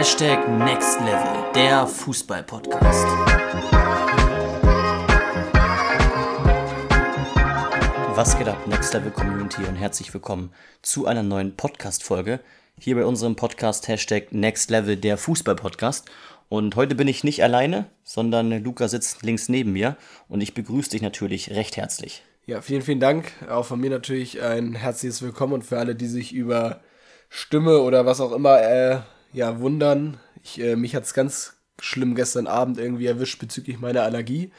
Hashtag Next Level, der Fußball-Podcast. Was geht ab, Next Level Community und herzlich willkommen zu einer neuen Podcast-Folge. Hier bei unserem Podcast Hashtag Next Level, der Fußball-Podcast. Und heute bin ich nicht alleine, sondern Luca sitzt links neben mir und ich begrüße dich natürlich recht herzlich. Ja, vielen, vielen Dank. Auch von mir natürlich ein herzliches Willkommen und für alle, die sich über Stimme oder was auch immer äh, ja, wundern. Ich, äh, mich hat es ganz schlimm gestern Abend irgendwie erwischt bezüglich meiner Allergie.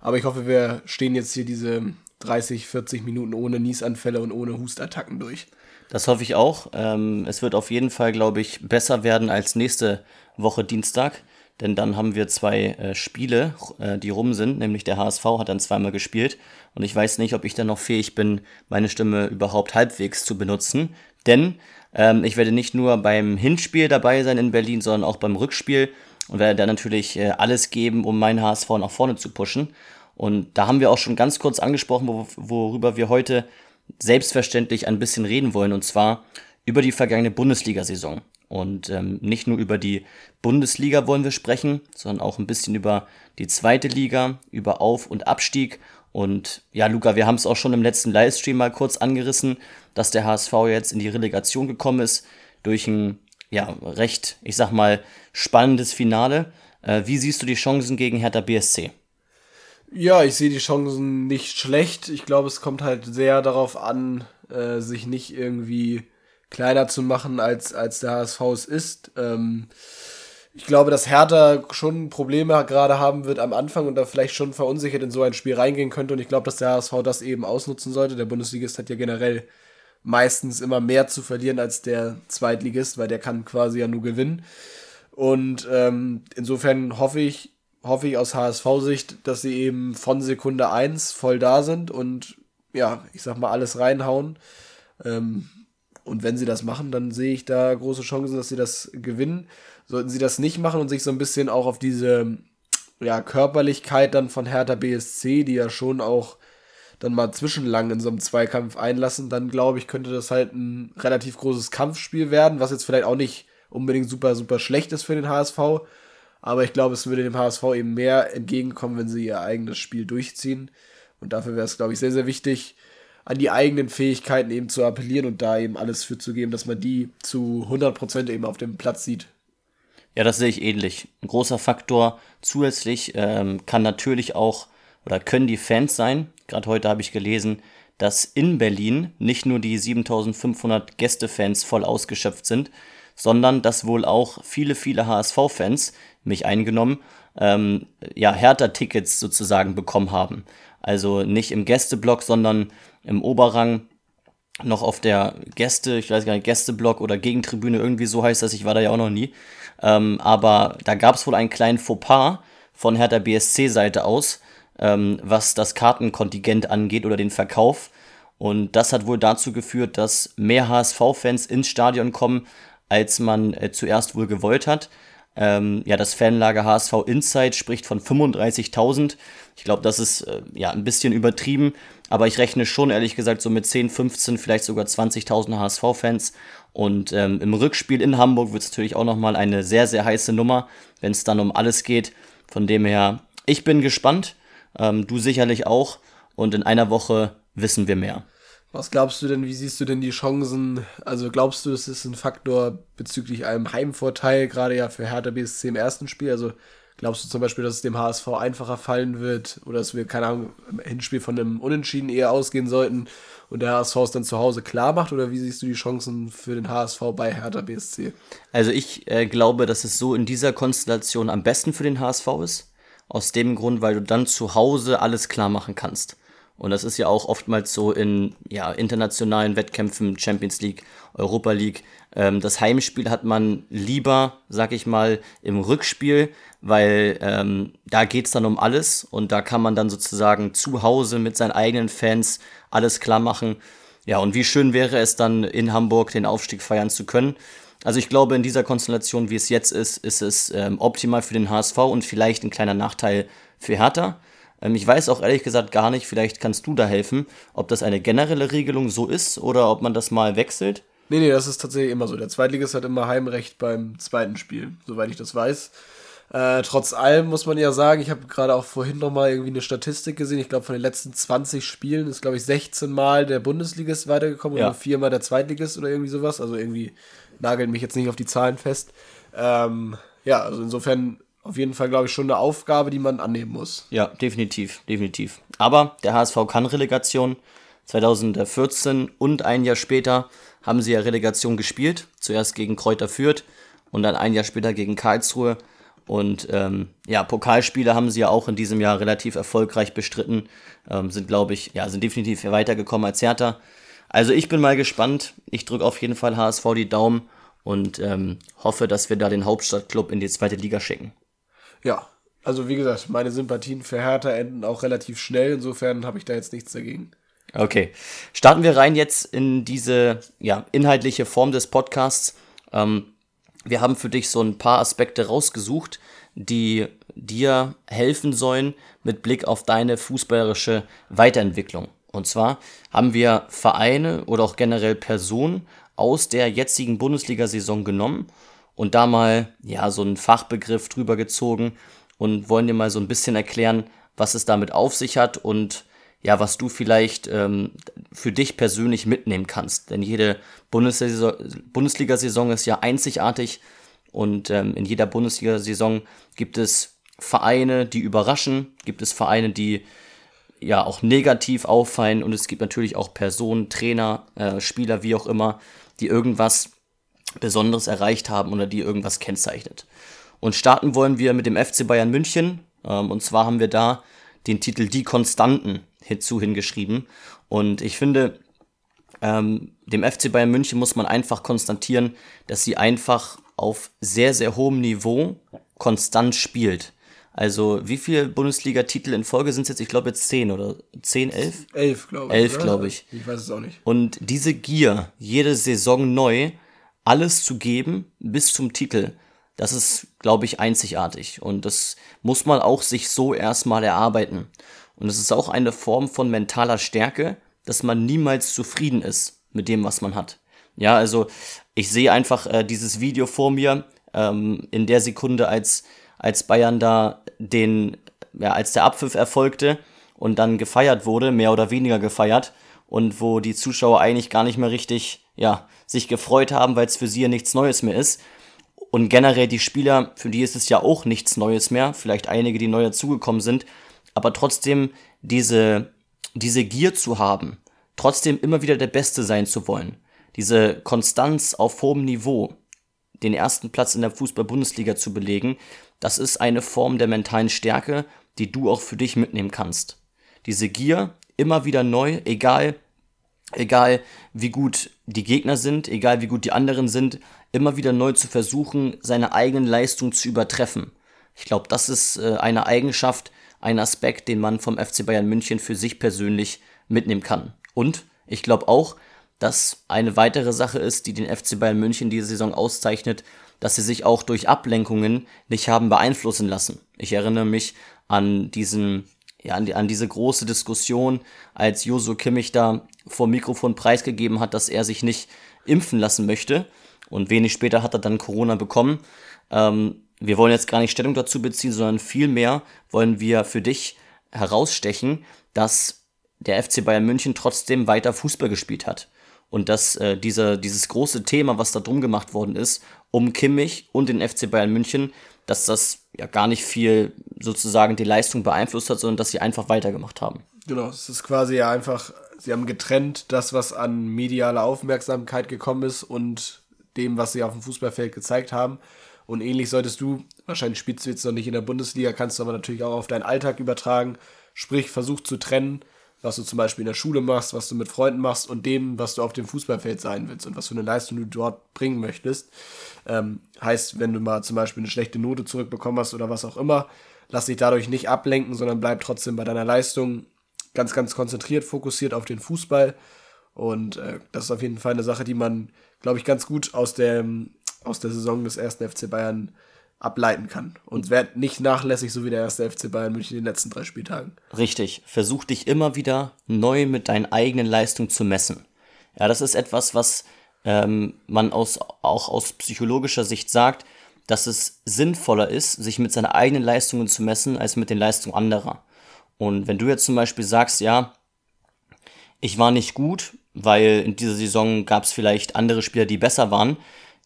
Aber ich hoffe, wir stehen jetzt hier diese 30, 40 Minuten ohne Niesanfälle und ohne Hustattacken durch. Das hoffe ich auch. Ähm, es wird auf jeden Fall, glaube ich, besser werden als nächste Woche Dienstag. Denn dann haben wir zwei äh, Spiele, äh, die rum sind, nämlich der HSV hat dann zweimal gespielt. Und ich weiß nicht, ob ich dann noch fähig bin, meine Stimme überhaupt halbwegs zu benutzen. Denn ähm, ich werde nicht nur beim Hinspiel dabei sein in Berlin, sondern auch beim Rückspiel und werde da natürlich äh, alles geben, um meinen HSV nach vorne zu pushen. Und da haben wir auch schon ganz kurz angesprochen, wo, worüber wir heute selbstverständlich ein bisschen reden wollen, und zwar über die vergangene Bundesliga-Saison. Und ähm, nicht nur über die Bundesliga wollen wir sprechen, sondern auch ein bisschen über die zweite Liga, über Auf- und Abstieg. Und ja, Luca, wir haben es auch schon im letzten Livestream mal kurz angerissen, dass der HSV jetzt in die Relegation gekommen ist durch ein ja, recht, ich sag mal, spannendes Finale. Äh, wie siehst du die Chancen gegen Hertha BSC? Ja, ich sehe die Chancen nicht schlecht. Ich glaube, es kommt halt sehr darauf an, äh, sich nicht irgendwie kleiner zu machen, als, als der HSV es ist. Ähm, ich glaube, dass Hertha schon Probleme gerade haben wird am Anfang und da vielleicht schon verunsichert in so ein Spiel reingehen könnte. Und ich glaube, dass der HSV das eben ausnutzen sollte. Der Bundesligist hat ja generell meistens immer mehr zu verlieren als der Zweitligist, weil der kann quasi ja nur gewinnen. Und ähm, insofern hoffe ich, hoffe ich aus HSV-Sicht, dass sie eben von Sekunde 1 voll da sind und ja, ich sag mal, alles reinhauen. Ähm, und wenn sie das machen, dann sehe ich da große Chancen, dass sie das gewinnen. Sollten sie das nicht machen und sich so ein bisschen auch auf diese ja, Körperlichkeit dann von Hertha BSC, die ja schon auch dann mal zwischenlang in so einem Zweikampf einlassen, dann glaube ich, könnte das halt ein relativ großes Kampfspiel werden, was jetzt vielleicht auch nicht unbedingt super, super schlecht ist für den HSV. Aber ich glaube, es würde dem HSV eben mehr entgegenkommen, wenn sie ihr eigenes Spiel durchziehen. Und dafür wäre es, glaube ich, sehr, sehr wichtig, an die eigenen Fähigkeiten eben zu appellieren und da eben alles für zu geben, dass man die zu 100% eben auf dem Platz sieht. Ja, das sehe ich ähnlich. Ein großer Faktor zusätzlich ähm, kann natürlich auch oder können die Fans sein. Gerade heute habe ich gelesen, dass in Berlin nicht nur die 7500 Gästefans voll ausgeschöpft sind, sondern dass wohl auch viele, viele HSV-Fans, mich eingenommen, ähm, ja, Hertha-Tickets sozusagen bekommen haben. Also nicht im Gästeblock, sondern im Oberrang noch auf der Gäste, ich weiß gar nicht, Gästeblock oder Gegentribüne, irgendwie so heißt das, ich war da ja auch noch nie. Ähm, aber da gab es wohl einen kleinen Fauxpas von Hertha BSC-Seite aus, ähm, was das Kartenkontingent angeht oder den Verkauf. Und das hat wohl dazu geführt, dass mehr HSV-Fans ins Stadion kommen, als man äh, zuerst wohl gewollt hat. Ähm, ja, das Fanlager HSV Insight spricht von 35.000. Ich glaube, das ist äh, ja ein bisschen übertrieben, aber ich rechne schon ehrlich gesagt so mit 10, 15, vielleicht sogar 20.000 HSV-Fans. Und ähm, im Rückspiel in Hamburg wird es natürlich auch nochmal eine sehr, sehr heiße Nummer, wenn es dann um alles geht. Von dem her, ich bin gespannt, ähm, du sicherlich auch. Und in einer Woche wissen wir mehr. Was glaubst du denn, wie siehst du denn die Chancen? Also glaubst du, das ist ein Faktor bezüglich einem Heimvorteil, gerade ja für Hertha BSC im ersten Spiel? Also glaubst du zum Beispiel, dass es dem HSV einfacher fallen wird oder dass wir, keine Ahnung, im Hinspiel von einem Unentschieden eher ausgehen sollten und der HSV es dann zu Hause klar macht? Oder wie siehst du die Chancen für den HSV bei Hertha BSC? Also ich äh, glaube, dass es so in dieser Konstellation am besten für den HSV ist. Aus dem Grund, weil du dann zu Hause alles klar machen kannst. Und das ist ja auch oftmals so in ja, internationalen Wettkämpfen, Champions League, Europa League. Ähm, das Heimspiel hat man lieber, sag ich mal, im Rückspiel, weil ähm, da geht's dann um alles und da kann man dann sozusagen zu Hause mit seinen eigenen Fans alles klar machen. Ja, und wie schön wäre es dann in Hamburg den Aufstieg feiern zu können. Also ich glaube, in dieser Konstellation, wie es jetzt ist, ist es ähm, optimal für den HSV und vielleicht ein kleiner Nachteil für Hertha. Ähm, ich weiß auch ehrlich gesagt gar nicht, vielleicht kannst du da helfen, ob das eine generelle Regelung so ist oder ob man das mal wechselt. Nee, nee, das ist tatsächlich immer so. Der Zweitligist hat immer Heimrecht beim zweiten Spiel, soweit ich das weiß. Äh, trotz allem muss man ja sagen, ich habe gerade auch vorhin nochmal irgendwie eine Statistik gesehen. Ich glaube, von den letzten 20 Spielen ist, glaube ich, 16 Mal der Bundesligist weitergekommen ja. und viermal der Zweitligist oder irgendwie sowas. Also irgendwie nagelt mich jetzt nicht auf die Zahlen fest. Ähm, ja, also insofern auf jeden Fall, glaube ich, schon eine Aufgabe, die man annehmen muss. Ja, definitiv, definitiv. Aber der HSV kann Relegation. 2014 und ein Jahr später haben sie ja Relegation gespielt. Zuerst gegen Kräuter Fürth und dann ein Jahr später gegen Karlsruhe. Und ähm, ja, Pokalspiele haben sie ja auch in diesem Jahr relativ erfolgreich bestritten. Ähm, sind, glaube ich, ja, sind definitiv weitergekommen als Hertha. Also ich bin mal gespannt. Ich drücke auf jeden Fall HSV die Daumen und ähm, hoffe, dass wir da den Hauptstadtclub in die zweite Liga schicken. Ja, also wie gesagt, meine Sympathien für Hertha enden auch relativ schnell. Insofern habe ich da jetzt nichts dagegen. Okay, starten wir rein jetzt in diese ja, inhaltliche Form des Podcasts. Ähm, wir haben für dich so ein paar Aspekte rausgesucht, die dir helfen sollen mit Blick auf deine fußballerische Weiterentwicklung. Und zwar haben wir Vereine oder auch generell Personen aus der jetzigen Bundesliga-Saison genommen und da mal ja so einen Fachbegriff drüber gezogen und wollen dir mal so ein bisschen erklären, was es damit auf sich hat und ja, was du vielleicht ähm, für dich persönlich mitnehmen kannst. Denn jede Bundesliga-Saison ist ja einzigartig und ähm, in jeder Bundesliga-Saison gibt es Vereine, die überraschen, gibt es Vereine, die ja auch negativ auffallen und es gibt natürlich auch Personen, Trainer, äh, Spieler, wie auch immer, die irgendwas Besonderes erreicht haben oder die irgendwas kennzeichnet. Und starten wollen wir mit dem FC Bayern München. Ähm, und zwar haben wir da den Titel Die Konstanten hinzu hingeschrieben. Und ich finde, ähm, dem FC Bayern München muss man einfach konstatieren, dass sie einfach auf sehr, sehr hohem Niveau konstant spielt. Also wie viele Bundesliga-Titel in Folge sind es jetzt? Ich glaube jetzt zehn oder zehn, elf? Elf, glaube ich. Elf, glaube ich. Ich weiß es auch nicht. Und diese Gier, jede Saison neu, alles zu geben bis zum Titel, das ist, glaube ich, einzigartig. Und das muss man auch sich so erstmal erarbeiten. Und es ist auch eine Form von mentaler Stärke, dass man niemals zufrieden ist mit dem, was man hat. Ja, also ich sehe einfach äh, dieses Video vor mir ähm, in der Sekunde, als, als Bayern da den, ja, als der Abpfiff erfolgte und dann gefeiert wurde, mehr oder weniger gefeiert und wo die Zuschauer eigentlich gar nicht mehr richtig, ja, sich gefreut haben, weil es für sie ja nichts Neues mehr ist. Und generell die Spieler, für die ist es ja auch nichts Neues mehr, vielleicht einige, die neu dazugekommen sind, aber trotzdem diese, diese Gier zu haben, trotzdem immer wieder der Beste sein zu wollen, diese Konstanz auf hohem Niveau, den ersten Platz in der Fußball-Bundesliga zu belegen, das ist eine Form der mentalen Stärke, die du auch für dich mitnehmen kannst. Diese Gier, immer wieder neu, egal, egal wie gut die Gegner sind, egal wie gut die anderen sind, immer wieder neu zu versuchen, seine eigenen Leistungen zu übertreffen. Ich glaube, das ist äh, eine Eigenschaft, ein Aspekt, den man vom FC Bayern München für sich persönlich mitnehmen kann. Und ich glaube auch, dass eine weitere Sache ist, die den FC Bayern München diese Saison auszeichnet, dass sie sich auch durch Ablenkungen nicht haben beeinflussen lassen. Ich erinnere mich an diesen, ja, an, an diese große Diskussion, als Josu Kimmich da vor Mikrofon preisgegeben hat, dass er sich nicht impfen lassen möchte. Und wenig später hat er dann Corona bekommen. Ähm, wir wollen jetzt gar nicht Stellung dazu beziehen, sondern vielmehr wollen wir für dich herausstechen, dass der FC Bayern München trotzdem weiter Fußball gespielt hat. Und dass äh, diese, dieses große Thema, was da drum gemacht worden ist, um Kimmich und den FC Bayern München, dass das ja gar nicht viel sozusagen die Leistung beeinflusst hat, sondern dass sie einfach weitergemacht haben. Genau, es ist quasi ja einfach, sie haben getrennt das, was an medialer Aufmerksamkeit gekommen ist und dem, was sie auf dem Fußballfeld gezeigt haben. Und ähnlich solltest du, wahrscheinlich spielst du jetzt noch nicht in der Bundesliga, kannst du aber natürlich auch auf deinen Alltag übertragen. Sprich, versuch zu trennen, was du zum Beispiel in der Schule machst, was du mit Freunden machst und dem, was du auf dem Fußballfeld sein willst und was für eine Leistung du dort bringen möchtest. Ähm, heißt, wenn du mal zum Beispiel eine schlechte Note zurückbekommen hast oder was auch immer, lass dich dadurch nicht ablenken, sondern bleib trotzdem bei deiner Leistung ganz, ganz konzentriert, fokussiert auf den Fußball. Und äh, das ist auf jeden Fall eine Sache, die man, glaube ich, ganz gut aus dem aus der Saison des ersten FC Bayern ableiten kann. Und werd nicht nachlässig, so wie der erste FC Bayern München in den letzten drei Spieltagen. Richtig. Versuch dich immer wieder neu mit deinen eigenen Leistungen zu messen. Ja, das ist etwas, was ähm, man aus, auch aus psychologischer Sicht sagt, dass es sinnvoller ist, sich mit seinen eigenen Leistungen zu messen, als mit den Leistungen anderer. Und wenn du jetzt zum Beispiel sagst, ja, ich war nicht gut, weil in dieser Saison gab es vielleicht andere Spieler, die besser waren,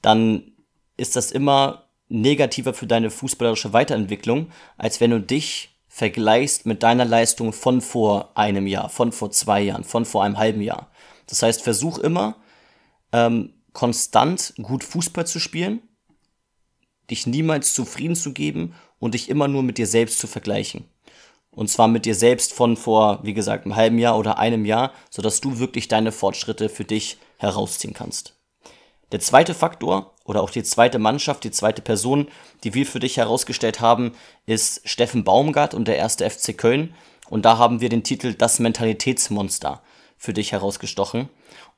dann ist das immer negativer für deine fußballerische Weiterentwicklung, als wenn du dich vergleichst mit deiner Leistung von vor einem Jahr, von vor zwei Jahren, von vor einem halben Jahr. Das heißt, versuch immer ähm, konstant gut Fußball zu spielen, dich niemals zufrieden zu geben und dich immer nur mit dir selbst zu vergleichen. Und zwar mit dir selbst von vor, wie gesagt, einem halben Jahr oder einem Jahr, sodass du wirklich deine Fortschritte für dich herausziehen kannst. Der zweite Faktor oder auch die zweite Mannschaft, die zweite Person, die wir für dich herausgestellt haben, ist Steffen Baumgart und der erste FC Köln. Und da haben wir den Titel Das Mentalitätsmonster für dich herausgestochen.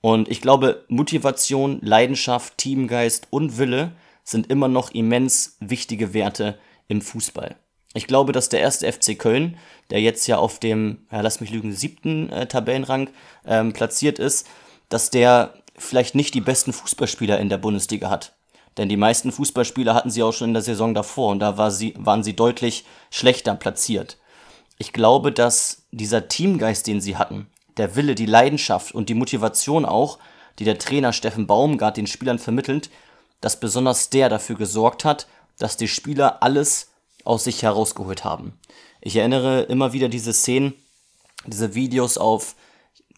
Und ich glaube, Motivation, Leidenschaft, Teamgeist und Wille sind immer noch immens wichtige Werte im Fußball. Ich glaube, dass der erste FC Köln, der jetzt ja auf dem, ja, lass mich lügen, siebten äh, Tabellenrang ähm, platziert ist, dass der vielleicht nicht die besten Fußballspieler in der Bundesliga hat. Denn die meisten Fußballspieler hatten sie auch schon in der Saison davor und da war sie, waren sie deutlich schlechter platziert. Ich glaube, dass dieser Teamgeist, den sie hatten, der Wille, die Leidenschaft und die Motivation auch, die der Trainer Steffen Baumgart den Spielern vermittelt, dass besonders der dafür gesorgt hat, dass die Spieler alles aus sich herausgeholt haben. Ich erinnere immer wieder diese Szenen, diese Videos auf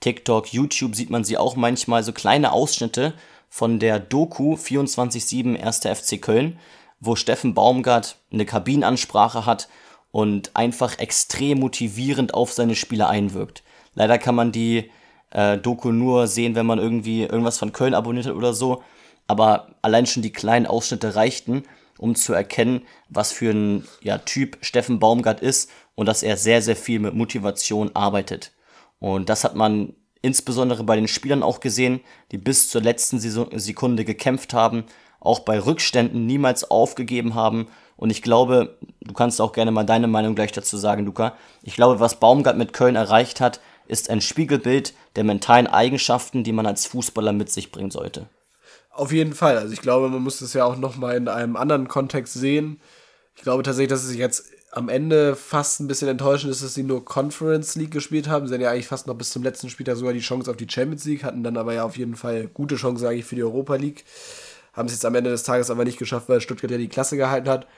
TikTok, YouTube sieht man sie auch manchmal, so kleine Ausschnitte von der Doku 24-7 1. FC Köln, wo Steffen Baumgart eine Kabinenansprache hat und einfach extrem motivierend auf seine Spieler einwirkt. Leider kann man die äh, Doku nur sehen, wenn man irgendwie irgendwas von Köln abonniert hat oder so. Aber allein schon die kleinen Ausschnitte reichten, um zu erkennen, was für ein ja, Typ Steffen Baumgart ist und dass er sehr, sehr viel mit Motivation arbeitet. Und das hat man insbesondere bei den Spielern auch gesehen, die bis zur letzten Sekunde gekämpft haben, auch bei Rückständen niemals aufgegeben haben. Und ich glaube, du kannst auch gerne mal deine Meinung gleich dazu sagen, Luca. Ich glaube, was Baumgart mit Köln erreicht hat, ist ein Spiegelbild der mentalen Eigenschaften, die man als Fußballer mit sich bringen sollte. Auf jeden Fall. Also ich glaube, man muss das ja auch nochmal in einem anderen Kontext sehen. Ich glaube tatsächlich, dass es jetzt am Ende fast ein bisschen enttäuschend ist, dass sie nur Conference League gespielt haben. Sie hatten ja eigentlich fast noch bis zum letzten Spieltag sogar die Chance auf die Champions League, hatten dann aber ja auf jeden Fall gute Chancen eigentlich für die Europa League. Haben es jetzt am Ende des Tages aber nicht geschafft, weil Stuttgart ja die Klasse gehalten hat.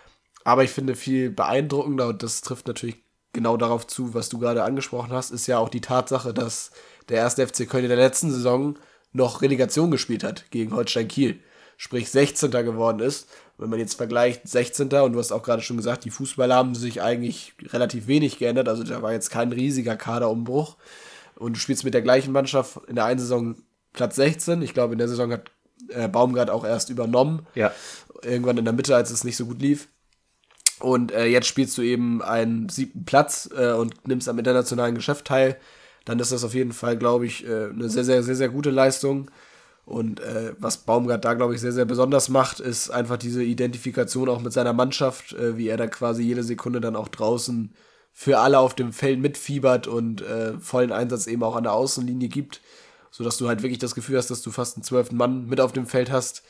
Aber ich finde viel beeindruckender, und das trifft natürlich genau darauf zu, was du gerade angesprochen hast, ist ja auch die Tatsache, dass der erste FC Köln in der letzten Saison noch Relegation gespielt hat gegen Holstein Kiel. Sprich 16. geworden ist. Wenn man jetzt vergleicht 16. und du hast auch gerade schon gesagt, die Fußballer haben sich eigentlich relativ wenig geändert. Also da war jetzt kein riesiger Kaderumbruch. Und du spielst mit der gleichen Mannschaft in der einen Saison Platz 16. Ich glaube, in der Saison hat äh, Baumgart auch erst übernommen. Ja. Irgendwann in der Mitte, als es nicht so gut lief. Und äh, jetzt spielst du eben einen siebten Platz äh, und nimmst am internationalen Geschäft teil. Dann ist das auf jeden Fall, glaube ich, äh, eine sehr, sehr, sehr, sehr gute Leistung. Und äh, was Baumgart da, glaube ich, sehr, sehr besonders macht, ist einfach diese Identifikation auch mit seiner Mannschaft, äh, wie er da quasi jede Sekunde dann auch draußen für alle auf dem Feld mitfiebert und äh, vollen Einsatz eben auch an der Außenlinie gibt, sodass du halt wirklich das Gefühl hast, dass du fast einen zwölften Mann mit auf dem Feld hast.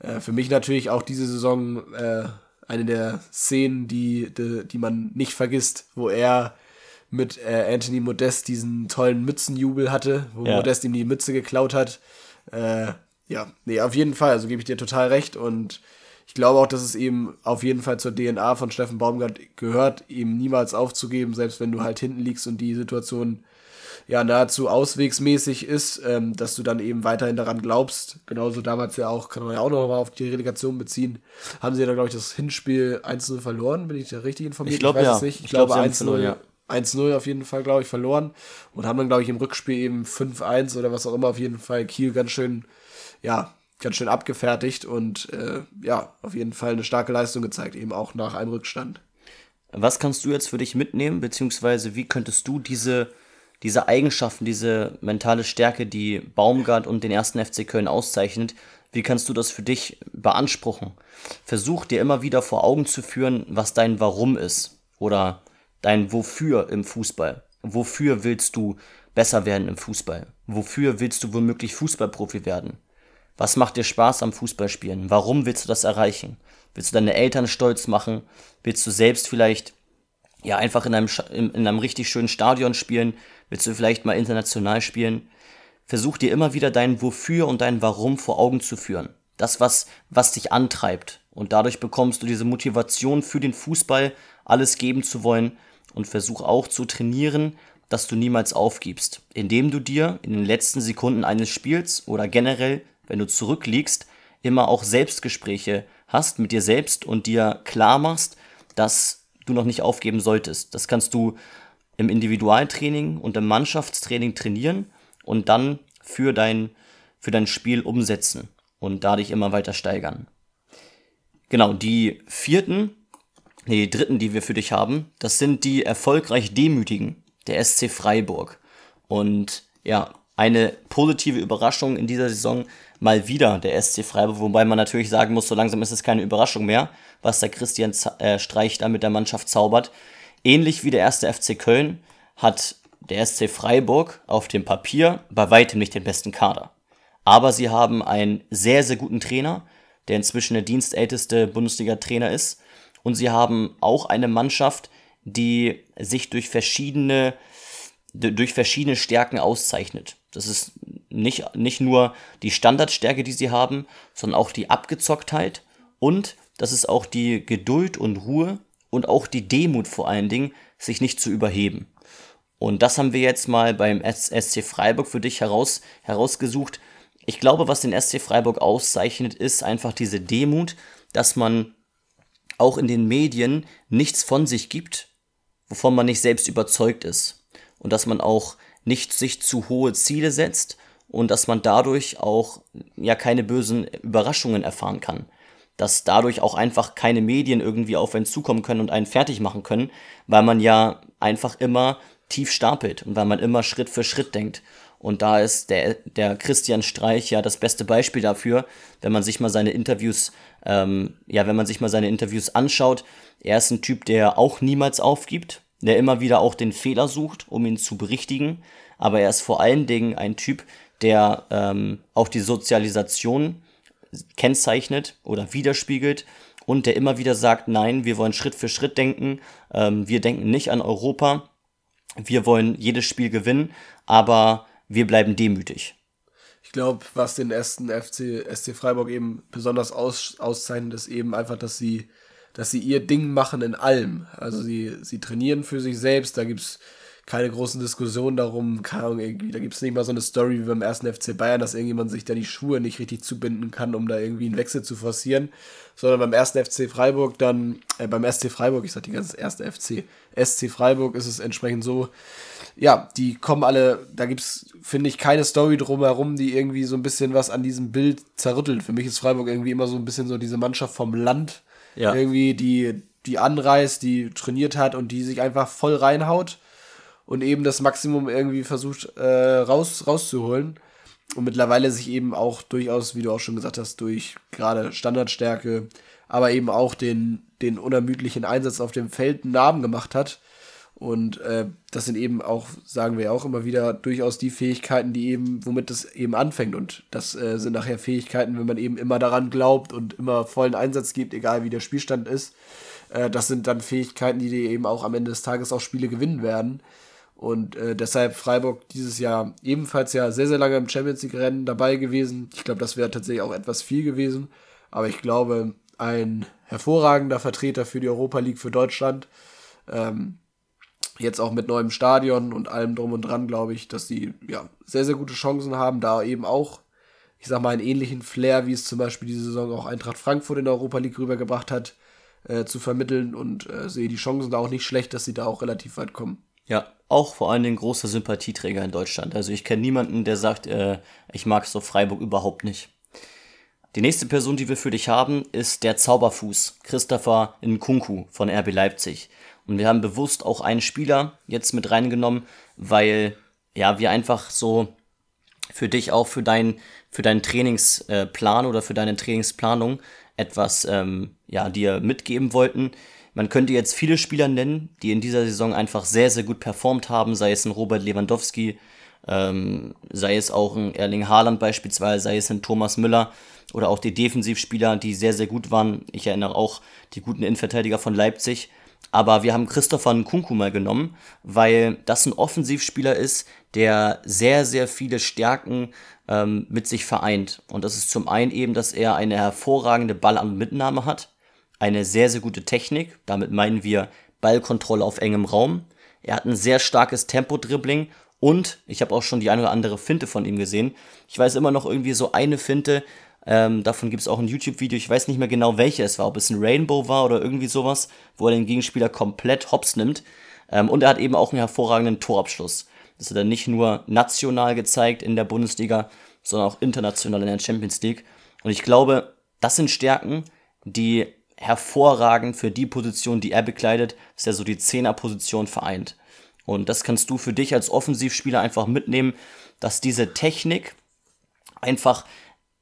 Äh, für mich natürlich auch diese Saison äh, eine der Szenen, die, die, die man nicht vergisst, wo er mit äh, Anthony Modest diesen tollen Mützenjubel hatte, wo ja. Modest ihm die Mütze geklaut hat. Äh, ja, nee, auf jeden Fall, also gebe ich dir total recht und ich glaube auch, dass es eben auf jeden Fall zur DNA von Steffen Baumgart gehört, ihm niemals aufzugeben, selbst wenn du halt hinten liegst und die Situation ja nahezu auswegsmäßig ist, ähm, dass du dann eben weiterhin daran glaubst. Genauso damals ja auch, kann man ja auch noch mal auf die Relegation beziehen. Haben sie ja dann, glaube ich, das Hinspiel 1-0 verloren, bin ich da richtig informiert? Ich glaube ja. Es nicht. Ich, ich glaube glaub, 1-0. Ja. 1-0 auf jeden Fall, glaube ich, verloren und haben dann, glaube ich, im Rückspiel eben 5-1 oder was auch immer auf jeden Fall Kiel ganz schön, ja, ganz schön abgefertigt und äh, ja, auf jeden Fall eine starke Leistung gezeigt, eben auch nach einem Rückstand. Was kannst du jetzt für dich mitnehmen, beziehungsweise wie könntest du diese diese Eigenschaften, diese mentale Stärke, die Baumgart und den ersten FC Köln auszeichnet, wie kannst du das für dich beanspruchen? Versuch dir immer wieder vor Augen zu führen, was dein Warum ist oder dein Wofür im Fußball. Wofür willst du besser werden im Fußball? Wofür willst du womöglich Fußballprofi werden? Was macht dir Spaß am Fußballspielen? Warum willst du das erreichen? Willst du deine Eltern stolz machen? Willst du selbst vielleicht ja einfach in einem, in einem richtig schönen Stadion spielen? Willst du vielleicht mal international spielen? Versuch dir immer wieder dein Wofür und dein Warum vor Augen zu führen. Das, was, was dich antreibt. Und dadurch bekommst du diese Motivation für den Fußball, alles geben zu wollen. Und versuch auch zu trainieren, dass du niemals aufgibst, indem du dir in den letzten Sekunden eines Spiels oder generell, wenn du zurückliegst, immer auch Selbstgespräche hast mit dir selbst und dir klar machst, dass du noch nicht aufgeben solltest. Das kannst du im Individualtraining und im Mannschaftstraining trainieren und dann für dein, für dein Spiel umsetzen und dadurch immer weiter steigern. Genau, die vierten, die dritten, die wir für dich haben, das sind die erfolgreich Demütigen, der SC Freiburg. Und ja, eine positive Überraschung in dieser Saison mal wieder der SC Freiburg, wobei man natürlich sagen muss, so langsam ist es keine Überraschung mehr, was der Christian äh, Streich da mit der Mannschaft zaubert. Ähnlich wie der erste FC Köln hat der SC Freiburg auf dem Papier bei weitem nicht den besten Kader. Aber sie haben einen sehr, sehr guten Trainer, der inzwischen der dienstälteste Bundesliga-Trainer ist. Und sie haben auch eine Mannschaft, die sich durch verschiedene, durch verschiedene Stärken auszeichnet. Das ist nicht, nicht nur die Standardstärke, die sie haben, sondern auch die Abgezocktheit und das ist auch die Geduld und Ruhe und auch die Demut vor allen Dingen, sich nicht zu überheben. Und das haben wir jetzt mal beim SC Freiburg für dich heraus, herausgesucht. Ich glaube, was den SC Freiburg auszeichnet, ist einfach diese Demut, dass man auch in den Medien nichts von sich gibt, wovon man nicht selbst überzeugt ist. Und dass man auch nicht sich zu hohe Ziele setzt und dass man dadurch auch ja keine bösen Überraschungen erfahren kann. Dass dadurch auch einfach keine Medien irgendwie auf einen zukommen können und einen fertig machen können, weil man ja einfach immer tief stapelt und weil man immer Schritt für Schritt denkt. Und da ist der, der Christian Streich ja das beste Beispiel dafür, wenn man sich mal seine Interviews, ähm, ja, wenn man sich mal seine Interviews anschaut. Er ist ein Typ, der auch niemals aufgibt, der immer wieder auch den Fehler sucht, um ihn zu berichtigen. Aber er ist vor allen Dingen ein Typ, der ähm, auch die Sozialisation kennzeichnet oder widerspiegelt und der immer wieder sagt, nein, wir wollen Schritt für Schritt denken, ähm, wir denken nicht an Europa, wir wollen jedes Spiel gewinnen, aber wir bleiben demütig. Ich glaube, was den ersten FC, SC Freiburg eben besonders aus, auszeichnet, ist eben einfach, dass sie dass sie ihr Ding machen in allem. Also sie, sie trainieren für sich selbst, da gibt's keine großen Diskussionen darum, keine Ahnung, irgendwie, da gibt's nicht mal so eine Story wie beim ersten FC Bayern, dass irgendjemand sich da die Schuhe nicht richtig zubinden kann, um da irgendwie einen Wechsel zu forcieren, sondern beim ersten FC Freiburg dann, äh, beim SC Freiburg, ich sag die ganze erste FC, SC Freiburg ist es entsprechend so, ja, die kommen alle, da gibt's, finde ich, keine Story drumherum, die irgendwie so ein bisschen was an diesem Bild zerrüttelt. Für mich ist Freiburg irgendwie immer so ein bisschen so diese Mannschaft vom Land, ja. irgendwie die, die anreist, die trainiert hat und die sich einfach voll reinhaut und eben das Maximum irgendwie versucht äh, raus, rauszuholen. Und mittlerweile sich eben auch durchaus, wie du auch schon gesagt hast, durch gerade Standardstärke, aber eben auch den, den unermüdlichen Einsatz auf dem Feld einen Namen gemacht hat. Und äh, das sind eben auch, sagen wir auch immer wieder, durchaus die Fähigkeiten, die eben, womit es eben anfängt. Und das äh, sind nachher Fähigkeiten, wenn man eben immer daran glaubt und immer vollen Einsatz gibt, egal wie der Spielstand ist. Äh, das sind dann Fähigkeiten, die dir eben auch am Ende des Tages auch Spiele gewinnen werden. Und äh, deshalb Freiburg dieses Jahr ebenfalls ja sehr, sehr lange im Champions League-Rennen dabei gewesen. Ich glaube, das wäre tatsächlich auch etwas viel gewesen. Aber ich glaube, ein hervorragender Vertreter für die Europa League für Deutschland. Ähm, jetzt auch mit neuem Stadion und allem drum und dran, glaube ich, dass die ja sehr, sehr gute Chancen haben, da eben auch, ich sag mal, einen ähnlichen Flair, wie es zum Beispiel diese Saison auch Eintracht Frankfurt in der Europa League rübergebracht hat, äh, zu vermitteln und äh, sehe die Chancen da auch nicht schlecht, dass sie da auch relativ weit kommen. Ja, auch vor allen Dingen große Sympathieträger in Deutschland. Also ich kenne niemanden, der sagt, äh, ich mag so Freiburg überhaupt nicht. Die nächste Person, die wir für dich haben, ist der Zauberfuß, Christopher Nkunku von RB Leipzig. Und wir haben bewusst auch einen Spieler jetzt mit reingenommen, weil ja, wir einfach so für dich auch für deinen für deinen Trainingsplan oder für deine Trainingsplanung etwas ähm, ja dir mitgeben wollten. Man könnte jetzt viele Spieler nennen, die in dieser Saison einfach sehr sehr gut performt haben, sei es ein Robert Lewandowski, Ähm, sei es auch ein Erling Haaland beispielsweise, sei es ein Thomas Müller oder auch die Defensivspieler, die sehr, sehr gut waren. Ich erinnere auch die guten Innenverteidiger von Leipzig. Aber wir haben Christopher Nkunku mal genommen, weil das ein Offensivspieler ist, der sehr, sehr viele Stärken ähm, mit sich vereint. Und das ist zum einen eben, dass er eine hervorragende Ball- und Mitnahme hat, eine sehr, sehr gute Technik, damit meinen wir Ballkontrolle auf engem Raum. Er hat ein sehr starkes Tempo-Dribbling und ich habe auch schon die eine oder andere Finte von ihm gesehen. Ich weiß immer noch irgendwie so eine Finte, ähm, davon gibt es auch ein YouTube-Video, ich weiß nicht mehr genau welche es war, ob es ein Rainbow war oder irgendwie sowas, wo er den Gegenspieler komplett hops nimmt. Ähm, und er hat eben auch einen hervorragenden Torabschluss. Das hat er nicht nur national gezeigt in der Bundesliga, sondern auch international in der Champions League. Und ich glaube, das sind Stärken, die hervorragend für die Position, die er bekleidet, dass er so die Zehnerposition vereint. Und das kannst du für dich als Offensivspieler einfach mitnehmen, dass diese Technik einfach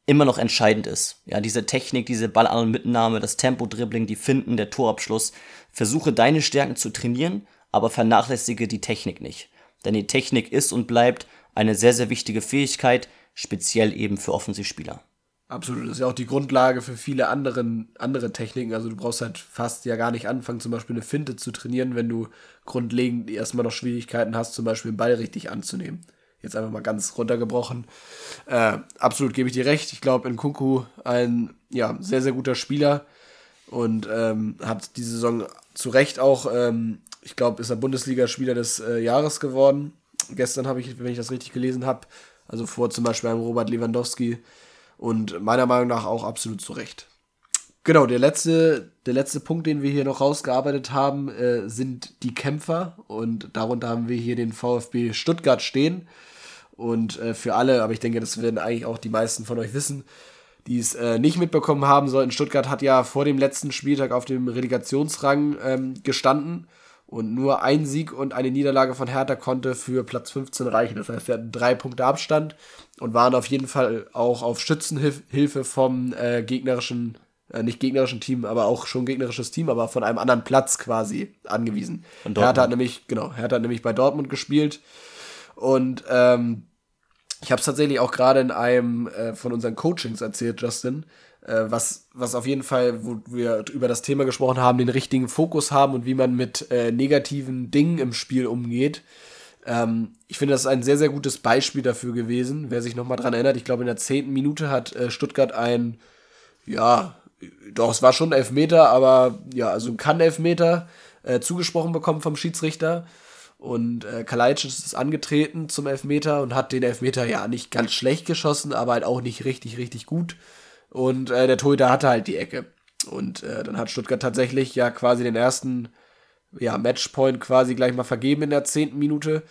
immer noch entscheidend ist. Ja, diese Technik, diese Ballan- und Mitnahme, das Tempo-Dribbling, die Finden, der Torabschluss. Versuche deine Stärken zu trainieren, aber vernachlässige die Technik nicht. Denn die Technik ist und bleibt eine sehr, sehr wichtige Fähigkeit, speziell eben für Offensivspieler. Absolut, das ist ja auch die Grundlage für viele anderen, andere Techniken. Also du brauchst halt fast ja gar nicht anfangen, zum Beispiel eine Finte zu trainieren, wenn du grundlegend erstmal noch Schwierigkeiten hast, zum Beispiel den Ball richtig anzunehmen. Jetzt einfach mal ganz runtergebrochen. Äh, absolut gebe ich dir recht. Ich glaube, in Kunku ein ja, sehr, sehr guter Spieler und ähm, hat diese Saison zu Recht auch, ähm, ich glaube, ist er Bundesliga-Spieler des äh, Jahres geworden. Gestern habe ich, wenn ich das richtig gelesen habe, also vor zum Beispiel einem Robert Lewandowski, und meiner Meinung nach auch absolut zu Recht. Genau, der letzte, der letzte Punkt, den wir hier noch rausgearbeitet haben, äh, sind die Kämpfer. Und darunter haben wir hier den VfB Stuttgart stehen. Und äh, für alle, aber ich denke, das werden eigentlich auch die meisten von euch wissen, die es äh, nicht mitbekommen haben sollten. Stuttgart hat ja vor dem letzten Spieltag auf dem Relegationsrang ähm, gestanden und nur ein Sieg und eine Niederlage von Hertha konnte für Platz 15 reichen. Das heißt, wir hatten drei Punkte Abstand und waren auf jeden Fall auch auf Schützenhilfe vom äh, gegnerischen, äh, nicht gegnerischen Team, aber auch schon gegnerisches Team, aber von einem anderen Platz quasi angewiesen. Hertha hat nämlich, genau, Hertha hat nämlich bei Dortmund gespielt und ähm, ich habe es tatsächlich auch gerade in einem äh, von unseren Coachings erzählt, Justin, äh, was, was auf jeden Fall, wo wir über das Thema gesprochen haben, den richtigen Fokus haben und wie man mit äh, negativen Dingen im Spiel umgeht. Ähm, ich finde, das ist ein sehr, sehr gutes Beispiel dafür gewesen. Wer sich nochmal dran erinnert, ich glaube, in der zehnten Minute hat äh, Stuttgart ein, ja, doch, es war schon Elfmeter, aber ja, also ein Kann-Elfmeter äh, zugesprochen bekommen vom Schiedsrichter. Und äh, Kalajdzic ist angetreten zum Elfmeter und hat den Elfmeter ja nicht ganz schlecht geschossen, aber halt auch nicht richtig, richtig gut. Und äh, der Torhüter hatte halt die Ecke. Und äh, dann hat Stuttgart tatsächlich ja quasi den ersten ja, Matchpoint quasi gleich mal vergeben in der zehnten Minute.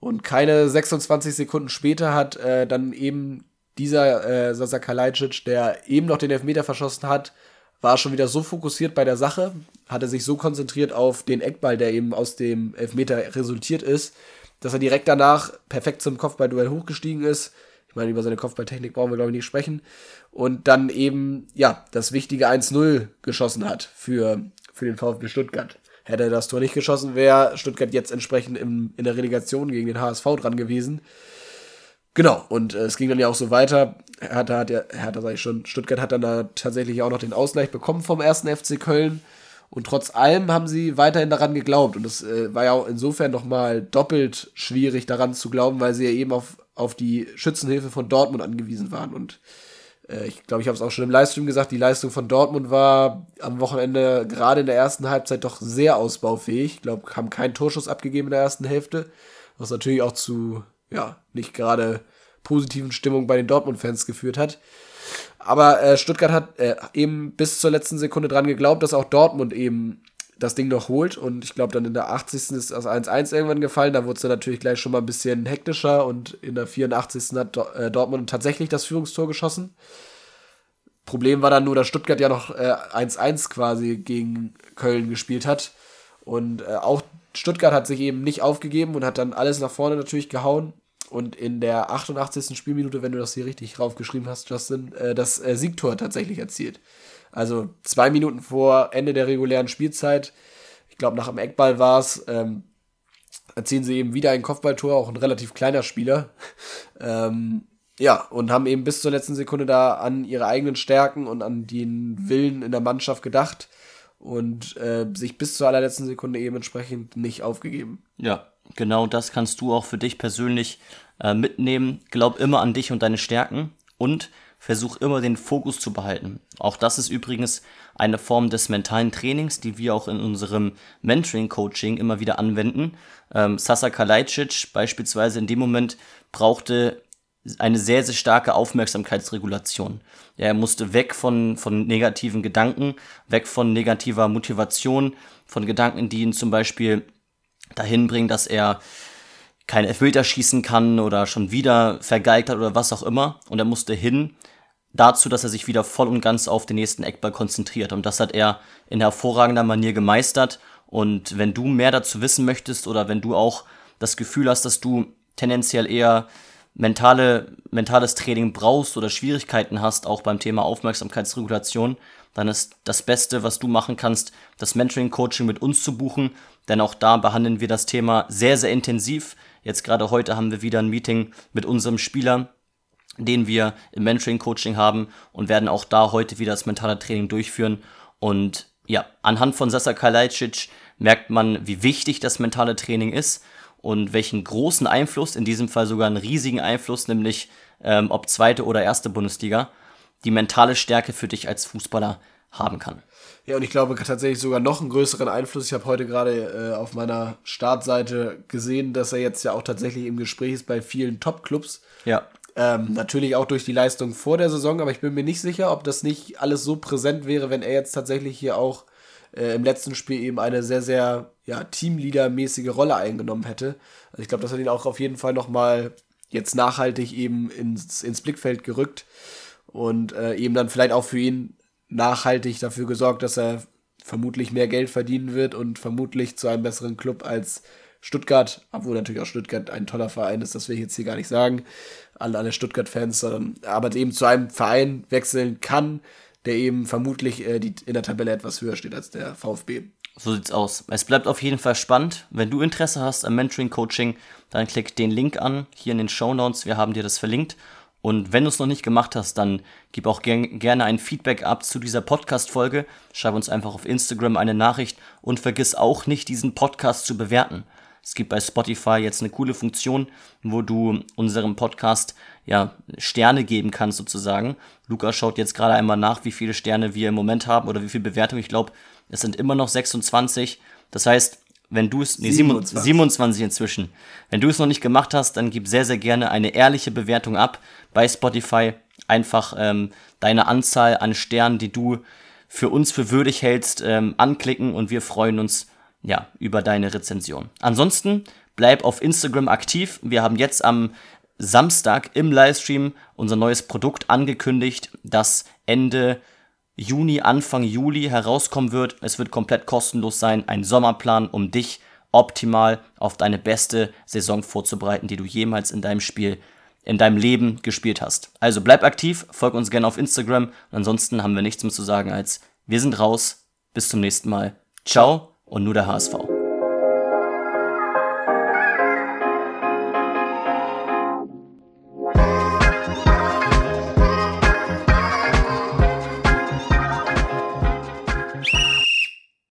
Und keine 26 Sekunden später hat äh, dann eben dieser äh, Sasa Kalajdzic, der eben noch den Elfmeter verschossen hat, war schon wieder so fokussiert bei der Sache, hatte sich so konzentriert auf den Eckball, der eben aus dem Elfmeter resultiert ist, dass er direkt danach perfekt zum Kopfballduell hochgestiegen ist, ich meine, über seine Kopfballtechnik brauchen wir, glaube ich, nicht sprechen. Und dann eben, ja, das wichtige 1-0 geschossen hat für, für den VfB Stuttgart. Hätte er das Tor nicht geschossen, wäre Stuttgart jetzt entsprechend im, in der Relegation gegen den HSV dran gewesen. Genau, und äh, es ging dann ja auch so weiter. Hertha hat ja, Hertha sag ich schon, Stuttgart hat dann da tatsächlich auch noch den Ausgleich bekommen vom ersten FC Köln. Und trotz allem haben sie weiterhin daran geglaubt. Und es äh, war ja auch insofern nochmal doppelt schwierig daran zu glauben, weil sie ja eben auf auf die Schützenhilfe von Dortmund angewiesen waren. Und äh, ich glaube, ich habe es auch schon im Livestream gesagt, die Leistung von Dortmund war am Wochenende gerade in der ersten Halbzeit doch sehr ausbaufähig. Ich glaube, haben keinen Torschuss abgegeben in der ersten Hälfte, was natürlich auch zu, ja, nicht gerade positiven Stimmung bei den Dortmund-Fans geführt hat. Aber äh, Stuttgart hat äh, eben bis zur letzten Sekunde dran geglaubt, dass auch Dortmund eben das Ding noch holt. Und ich glaube, dann in der 80. ist das 1-1 irgendwann gefallen. Da wurde es dann natürlich gleich schon mal ein bisschen hektischer. Und in der 84. hat äh, Dortmund tatsächlich das Führungstor geschossen. Problem war dann nur, dass Stuttgart ja noch 1-1 äh, quasi gegen Köln gespielt hat. Und äh, auch Stuttgart hat sich eben nicht aufgegeben und hat dann alles nach vorne natürlich gehauen. Und in der 88. Spielminute, wenn du das hier richtig raufgeschrieben hast, Justin, äh, das äh, Siegtor tatsächlich erzielt. Also zwei Minuten vor Ende der regulären Spielzeit, ich glaube nach dem Eckball war es, ähm, erzielen sie eben wieder ein Kopfballtor, auch ein relativ kleiner Spieler. ähm, ja, und haben eben bis zur letzten Sekunde da an ihre eigenen Stärken und an den Willen in der Mannschaft gedacht und äh, sich bis zur allerletzten Sekunde eben entsprechend nicht aufgegeben. Ja, genau das kannst du auch für dich persönlich äh, mitnehmen. Glaub immer an dich und deine Stärken und versuch immer den Fokus zu behalten. Auch das ist übrigens eine Form des mentalen Trainings, die wir auch in unserem Mentoring-Coaching immer wieder anwenden. Ähm, Sasa Kalajdzic beispielsweise in dem Moment brauchte eine sehr, sehr starke Aufmerksamkeitsregulation. Er musste weg von, von negativen Gedanken, weg von negativer Motivation, von Gedanken, die ihn zum Beispiel dahin bringen, dass er kein Elfmeter schießen kann oder schon wieder vergeigt hat oder was auch immer. Und er musste hin dazu, dass er sich wieder voll und ganz auf den nächsten Eckball konzentriert. Und das hat er in hervorragender Manier gemeistert. Und wenn du mehr dazu wissen möchtest oder wenn du auch das Gefühl hast, dass du tendenziell eher mentale, mentales Training brauchst oder Schwierigkeiten hast, auch beim Thema Aufmerksamkeitsregulation, dann ist das Beste, was du machen kannst, das Mentoring-Coaching mit uns zu buchen. Denn auch da behandeln wir das Thema sehr, sehr intensiv. Jetzt gerade heute haben wir wieder ein Meeting mit unserem Spieler, den wir im Mentoring-Coaching haben und werden auch da heute wieder das mentale Training durchführen. Und ja, anhand von Sasa Kalajdzic merkt man, wie wichtig das mentale Training ist und welchen großen Einfluss, in diesem Fall sogar einen riesigen Einfluss, nämlich ähm, ob zweite oder erste Bundesliga, die mentale Stärke für dich als Fußballer haben kann. Ja, und ich glaube tatsächlich sogar noch einen größeren Einfluss. Ich habe heute gerade äh, auf meiner Startseite gesehen, dass er jetzt ja auch tatsächlich im Gespräch ist bei vielen Top-Clubs. Ja. Ähm, natürlich auch durch die Leistung vor der Saison, aber ich bin mir nicht sicher, ob das nicht alles so präsent wäre, wenn er jetzt tatsächlich hier auch äh, im letzten Spiel eben eine sehr, sehr ja, Teamleader-mäßige Rolle eingenommen hätte. Also ich glaube, das hat ihn auch auf jeden Fall nochmal jetzt nachhaltig eben ins, ins Blickfeld gerückt und äh, eben dann vielleicht auch für ihn nachhaltig dafür gesorgt, dass er vermutlich mehr Geld verdienen wird und vermutlich zu einem besseren Club als Stuttgart, obwohl natürlich auch Stuttgart ein toller Verein ist, das will ich jetzt hier gar nicht sagen, an alle Stuttgart-Fans, sondern aber eben zu einem Verein wechseln kann, der eben vermutlich äh, die, in der Tabelle etwas höher steht als der VfB. So sieht's aus. Es bleibt auf jeden Fall spannend. Wenn du Interesse hast am Mentoring-Coaching, dann klick den Link an, hier in den Show Notes. Wir haben dir das verlinkt. Und wenn du es noch nicht gemacht hast, dann gib auch ger gerne ein Feedback ab zu dieser Podcast-Folge. Schreib uns einfach auf Instagram eine Nachricht und vergiss auch nicht, diesen Podcast zu bewerten. Es gibt bei Spotify jetzt eine coole Funktion, wo du unserem Podcast ja Sterne geben kannst sozusagen. Luca schaut jetzt gerade einmal nach, wie viele Sterne wir im Moment haben oder wie viel Bewertung. Ich glaube, es sind immer noch 26. Das heißt, wenn du es, nee, 27. 27 inzwischen. Wenn du es noch nicht gemacht hast, dann gib sehr, sehr gerne eine ehrliche Bewertung ab bei Spotify. Einfach ähm, deine Anzahl an Sternen, die du für uns für würdig hältst, ähm, anklicken und wir freuen uns ja über deine Rezension. Ansonsten bleib auf Instagram aktiv. Wir haben jetzt am Samstag im Livestream unser neues Produkt angekündigt, das Ende Juni, Anfang Juli herauskommen wird. Es wird komplett kostenlos sein. Ein Sommerplan, um dich optimal auf deine beste Saison vorzubereiten, die du jemals in deinem Spiel, in deinem Leben gespielt hast. Also bleib aktiv, folg uns gerne auf Instagram. Und ansonsten haben wir nichts mehr zu sagen als wir sind raus. Bis zum nächsten Mal. Ciao und nur der HSV.